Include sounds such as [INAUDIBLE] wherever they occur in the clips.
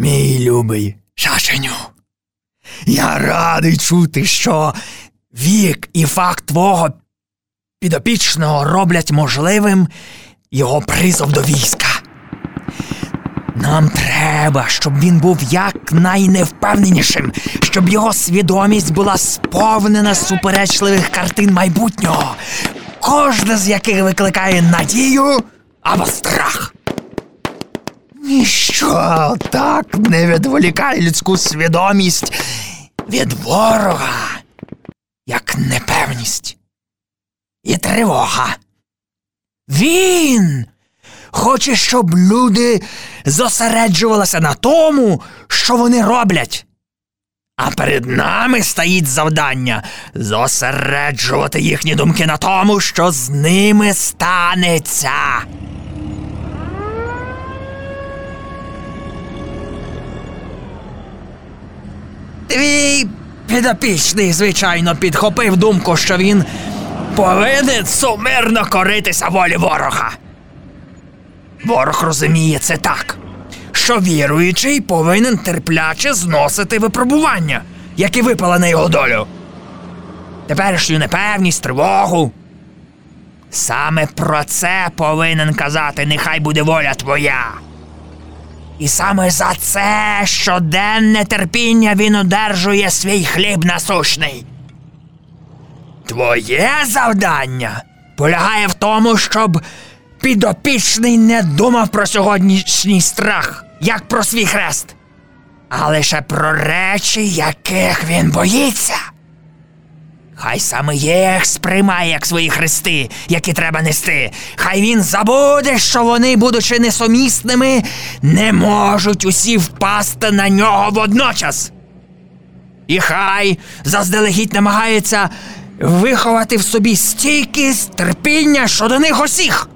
Мій любий Шашеню, я радий чути, що вік і факт твого підопічного роблять можливим його призов до війська. Нам треба, щоб він був якнайневпевненішим, щоб його свідомість була сповнена суперечливих картин майбутнього, кожна з яких викликає надію або страх. Ніщо так не відволікає людську свідомість від ворога, як непевність і тривога. Він хоче, щоб люди зосереджувалися на тому, що вони роблять. А перед нами стоїть завдання зосереджувати їхні думки на тому, що з ними станеться. Твій підопічний, звичайно, підхопив думку, що він повинен сумирно коритися волі ворога. Ворог розуміє це так, що віруючий повинен терпляче зносити випробування, які випали на його долю. Теперішню непевність, тривогу. Саме про це повинен казати, нехай буде воля твоя. І саме за це щоденне терпіння він одержує свій хліб насущний. Твоє завдання полягає в тому, щоб підопічний не думав про сьогоднішній страх, як про свій хрест, а лише про речі, яких він боїться. Хай саме їх сприймає як свої хрести, які треба нести. Хай він забуде, що вони, будучи несумісними, не можуть усі впасти на нього водночас. І хай заздалегідь намагається виховати в собі стійкість терпіння щодо них усіх.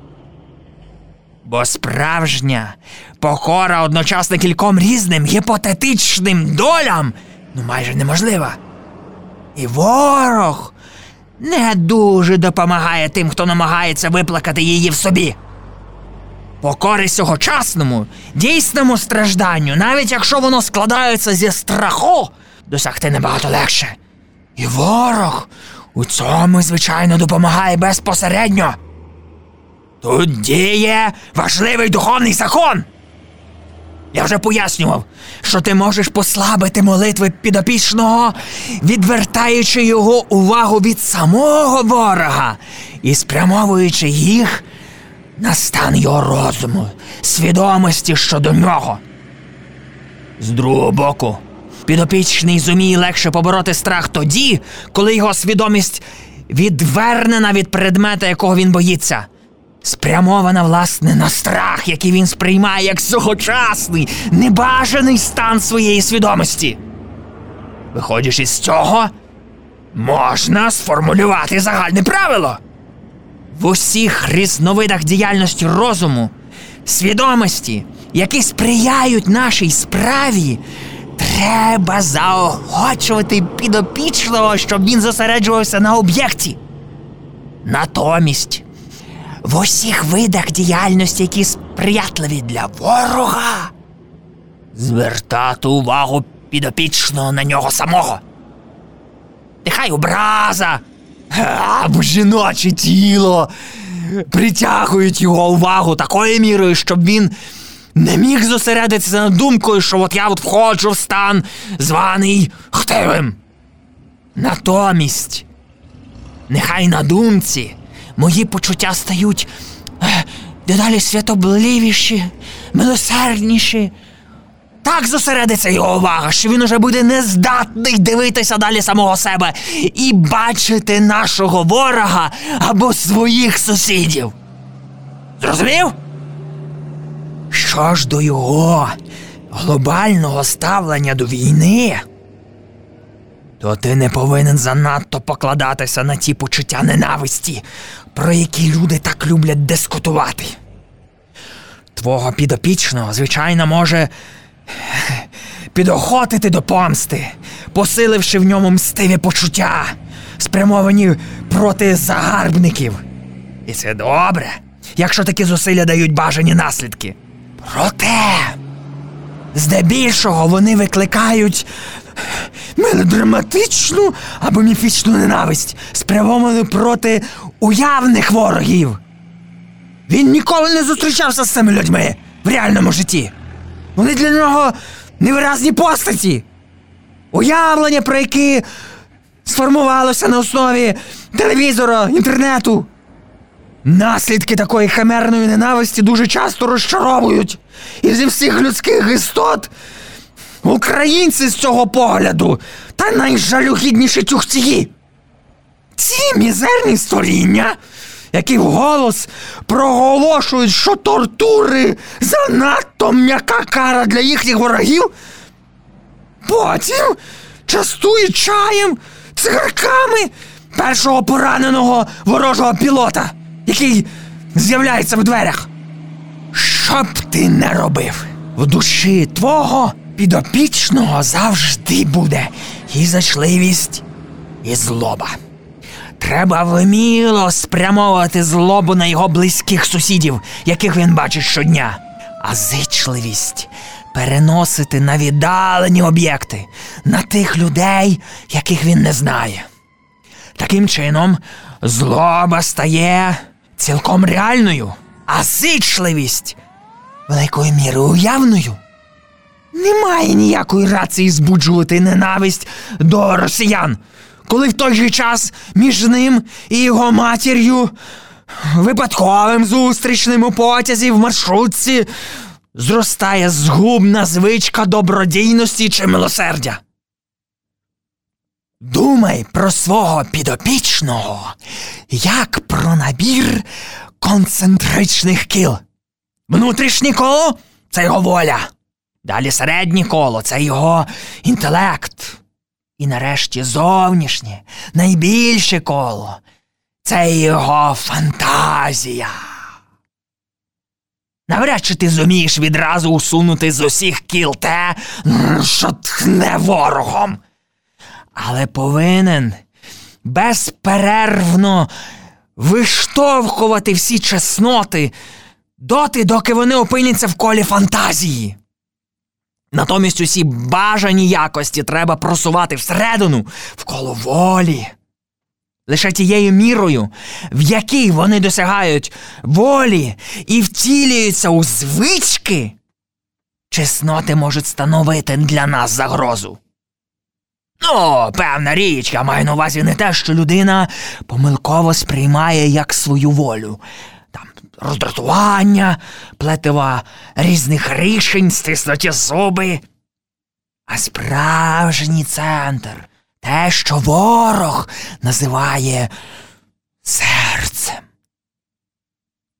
Бо справжня покора одночасно кільком різним гіпотетичним долям ну майже неможлива. І ворог не дуже допомагає тим, хто намагається виплакати її в собі. Покори сьогочасному, дійсному стражданню, навіть якщо воно складається зі страху, досягти набагато легше. І ворог у цьому, звичайно, допомагає безпосередньо. Тут діє важливий духовний закон. Я вже пояснював, що ти можеш послабити молитви підопічного, відвертаючи його увагу від самого ворога і спрямовуючи їх на стан його розуму, свідомості щодо нього. З другого боку, підопічний зуміє легше побороти страх тоді, коли його свідомість відвернена від предмета, якого він боїться спрямована, власне, на страх, який він сприймає як сьогочасний, небажаний стан своєї свідомості. Виходячи з цього, можна сформулювати загальне правило. В усіх різновидах діяльності розуму, свідомості, які сприяють нашій справі, треба заохочувати підопічного, щоб він зосереджувався на об'єкті. Натомість в усіх видах діяльності, які сприятливі для ворога, звертати увагу підопічного на нього самого. Нехай образа або жіноче тіло притягують його увагу такою мірою, щоб він не міг зосередитися над думкою, що от я от входжу в стан, званий хтивим. Натомість, нехай на думці мої почуття стають дедалі святобливіші, милосердніші. Так зосередиться його увага, що він уже буде нездатний дивитися далі самого себе і бачити нашого ворога або своїх сусідів. Зрозумів? Що ж до його глобального ставлення до війни? То ти не повинен занадто покладатися на ті почуття ненависті, про які люди так люблять дискутувати. Твого підопічного, звичайно, може [LAUGHS] підохотити до помсти, посиливши в ньому мстиві почуття, спрямовані проти загарбників. І це добре, якщо такі зусилля дають бажані наслідки. Проте Здебільшого вони викликають мелодраматичну або міфічну ненависть, спрямовану проти уявних ворогів. Він ніколи не зустрічався з цими людьми в реальному житті. Вони для нього невиразні постаті, уявлення, про які сформувалося на основі телевізора, інтернету. Наслідки такої химерної ненависті дуже часто розчаровують. І зі всіх людських істот українці з цього погляду та найжалюгідніші тюхтії. Ці мізерні створіння, які вголос проголошують, що тортури занадто м'яка кара для їхніх ворогів, потім частують чаєм, цигарками першого пораненого ворожого пілота, який з'являється в дверях. Що б ти не робив, в душі твого підопічного завжди буде і зачливість, і злоба. Треба вміло спрямовувати злобу на його близьких сусідів, яких він бачить щодня, а зичливість переносити на віддалені об'єкти, на тих людей, яких він не знає. Таким чином, злоба стає цілком реальною, а зичливість великою мірою уявною. Немає ніякої рації збуджувати ненависть до росіян, коли в той же час між ним і його матір'ю, випадковим зустрічним у потязі в маршрутці, зростає згубна звичка добродійності чи милосердя. Думай про свого підопічного, як про набір концентричних кіл. Внутрішнє коло це його воля. Далі середнє коло це його інтелект. І нарешті зовнішнє, найбільше коло це його фантазія. Навряд чи ти зумієш відразу усунути з усіх кіл те, що тхне ворогом. Але повинен безперервно виштовхувати всі чесноти доти, доки вони опиняться в колі фантазії. Натомість усі бажані якості треба просувати всередину, в коло волі. Лише тією мірою, в якій вони досягають волі і втілюються у звички, чесноти можуть становити для нас загрозу. Ну, певна річ, я маю на увазі не те, що людина помилково сприймає як свою волю. Роздратування, плетива різних рішень, стиснуті зуби. А справжній центр те, що ворог називає серцем.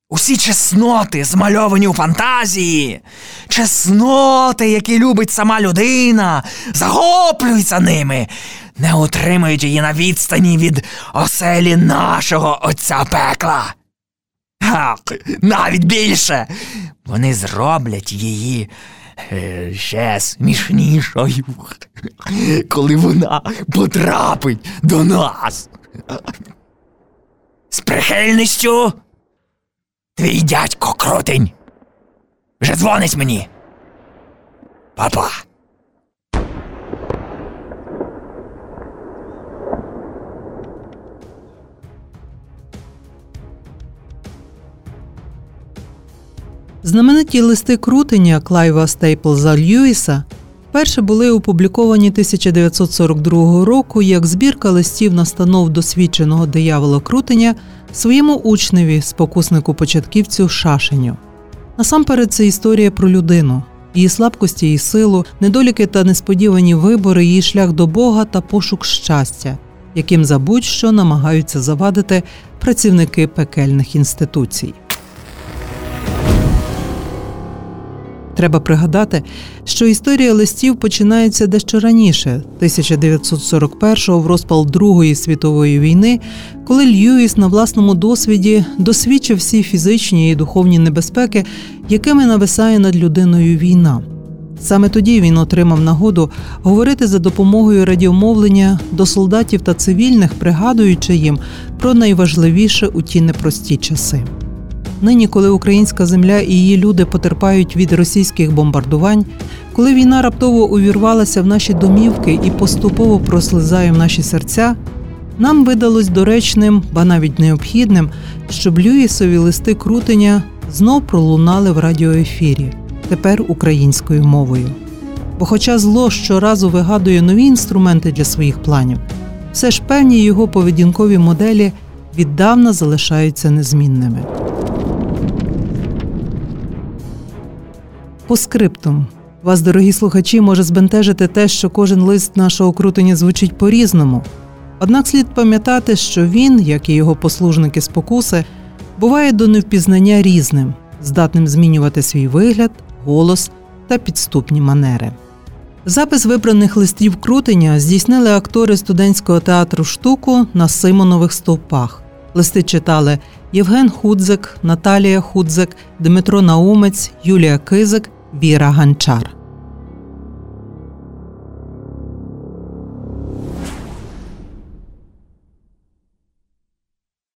Усі чесноти, змальовані у фантазії, чесноти, які любить сама людина, захоплюються ними, не утримують її на відстані від оселі нашого отця пекла. Ах, навіть більше. Вони зроблять її е, ще смішнішою, коли вона потрапить до нас. З прихильністю твій дядько крутень. Вже дзвонить мені. Папа. Знамениті листи крутення Клайва Стейплза Льюіса перше були опубліковані 1942 року як збірка листів настанов досвідченого диявола крутення своєму учневі, спокуснику початківцю Шашеню. Насамперед, це історія про людину, її слабкості і силу, недоліки та несподівані вибори, її шлях до Бога та пошук щастя, яким за будь-що намагаються завадити працівники пекельних інституцій. Треба пригадати, що історія листів починається дещо раніше, 1941-го, в розпал Другої світової війни, коли Льюіс на власному досвіді досвідчив всі фізичні і духовні небезпеки, якими нависає над людиною війна. Саме тоді він отримав нагоду говорити за допомогою радіомовлення до солдатів та цивільних, пригадуючи їм про найважливіше у ті непрості часи. Нині, коли українська земля і її люди потерпають від російських бомбардувань, коли війна раптово увірвалася в наші домівки і поступово прослизає в наші серця, нам видалось доречним, ба навіть необхідним, щоб Люїсові листи крутення знов пролунали в радіоефірі, тепер українською мовою. Бо, хоча зло щоразу вигадує нові інструменти для своїх планів, все ж певні його поведінкові моделі віддавна залишаються незмінними. По скриптум. Вас, дорогі слухачі, може збентежити те, що кожен лист нашого крутення звучить по-різному. Однак слід пам'ятати, що він, як і його послужники спокуси, буває до невпізнання різним, здатним змінювати свій вигляд, голос та підступні манери. Запис вибраних листів крутення здійснили актори студентського театру штуку на Симонових стовпах. Листи читали Євген Худзик, Наталія Худзик, Дмитро Наумець, Юлія Кизик, Віра Ганчар.